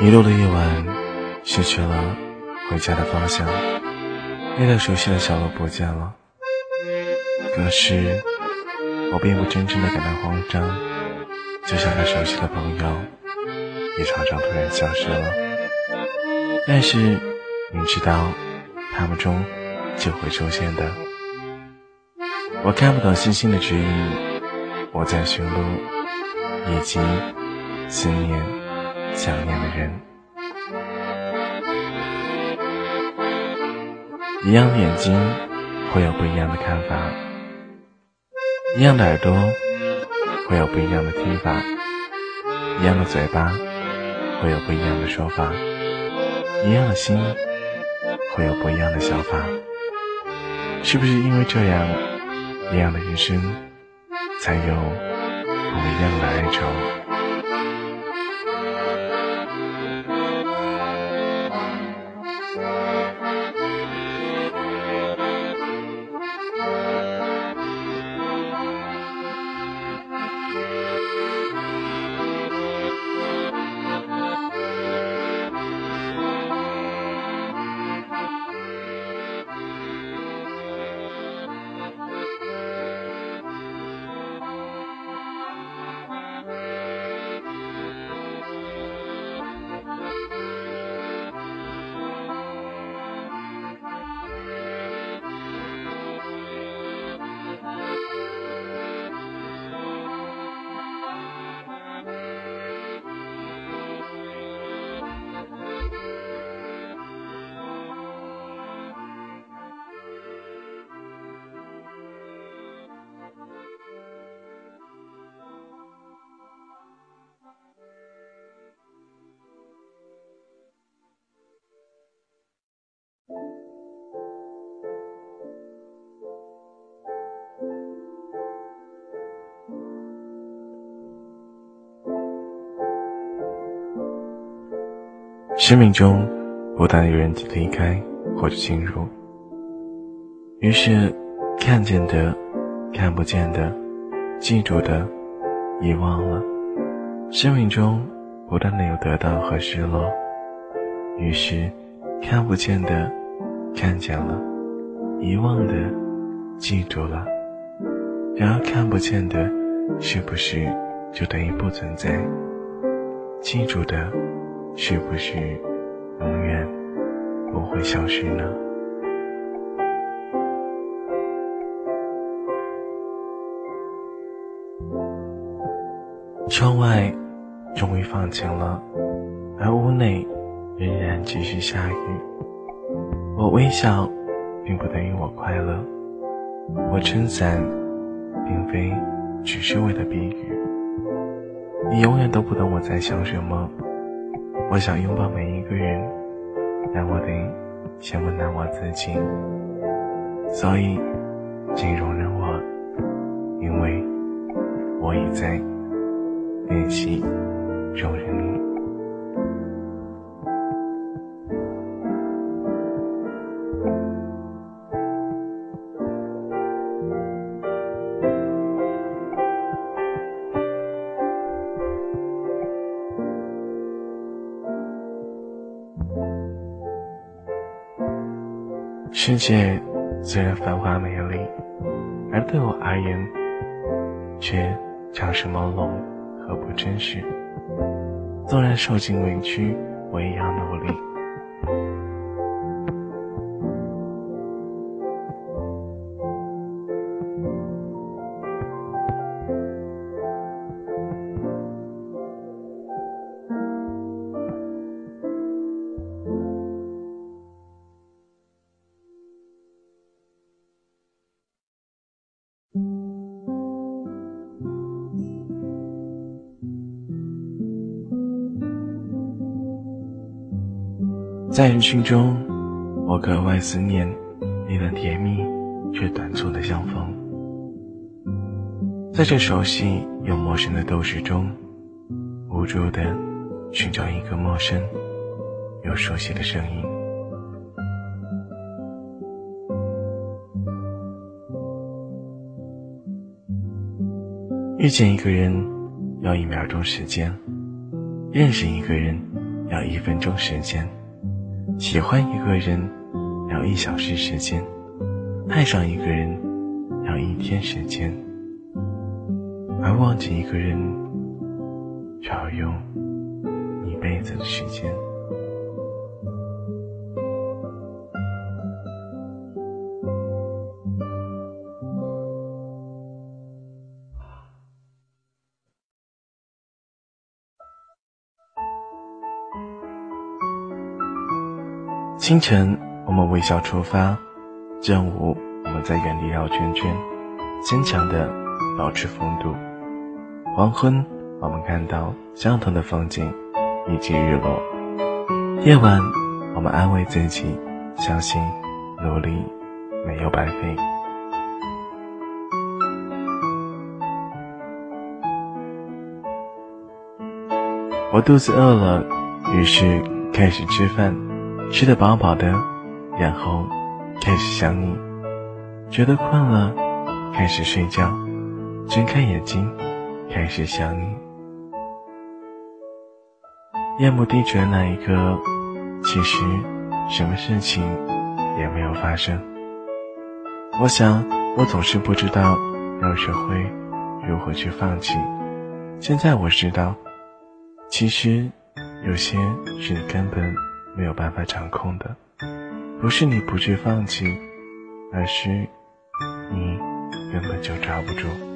迷路的夜晚，失去了回家的方向，那条熟悉的小路不见了。可是，我并不真正的感到慌张，就像那熟悉的朋友，也常常突然消失了。但是，你知道，他们中就会出现的。我看不懂星星的指引，我在寻路，以及思念、想念的人。一样的眼睛，会有不一样的看法；一样的耳朵，会有不一样的听法；一样的嘴巴，会有不一样的说法；一样的心，会有不一样的想法。是不是因为这样？一样的人生，才有不一样的哀愁。生命中不断有人离开或者进入，于是看见的、看不见的、记住的、遗忘了。生命中不断的有得到和失落，于是看不见的看见了，遗忘的记住了。然而看不见的，是不是就等于不存在？记住的。是不是永远不会消失呢？窗外终于放晴了，而屋内仍然继续下雨。我微笑，并不等于我快乐；我撑伞，并非只是为了避雨。你永远都不懂我在想什么。我想拥抱每一个人，但我得先温暖我自己。所以，请容忍我，因为我已在练习容忍你。世界虽然繁华美丽，而对我而言，却像是朦胧和不真实。纵然受尽委屈，我也要努力。在人群中，我格外思念那段甜蜜却短促的相逢。在这熟悉又陌生的都市中，无助的寻找一个陌生又熟悉的声音。遇见一个人要一秒钟时间，认识一个人要一分钟时间，喜欢一个人要一小时时间，爱上一个人要一天时间，而忘记一个人却要用一辈子的时间。清晨，我们微笑出发；正午，我们在原地绕圈圈，坚强的保持风度。黄昏，我们看到相同的风景以及日落。夜晚，我们安慰自己，相信努力没有白费。我肚子饿了，于是开始吃饭。吃得饱饱的，然后开始想你，觉得困了，开始睡觉，睁开眼睛，开始想你。夜幕低垂的那一刻，其实什么事情也没有发生。我想，我总是不知道要学会如何去放弃。现在我知道，其实有些是你根本。没有办法掌控的，不是你不去放弃，而是你根本就抓不住。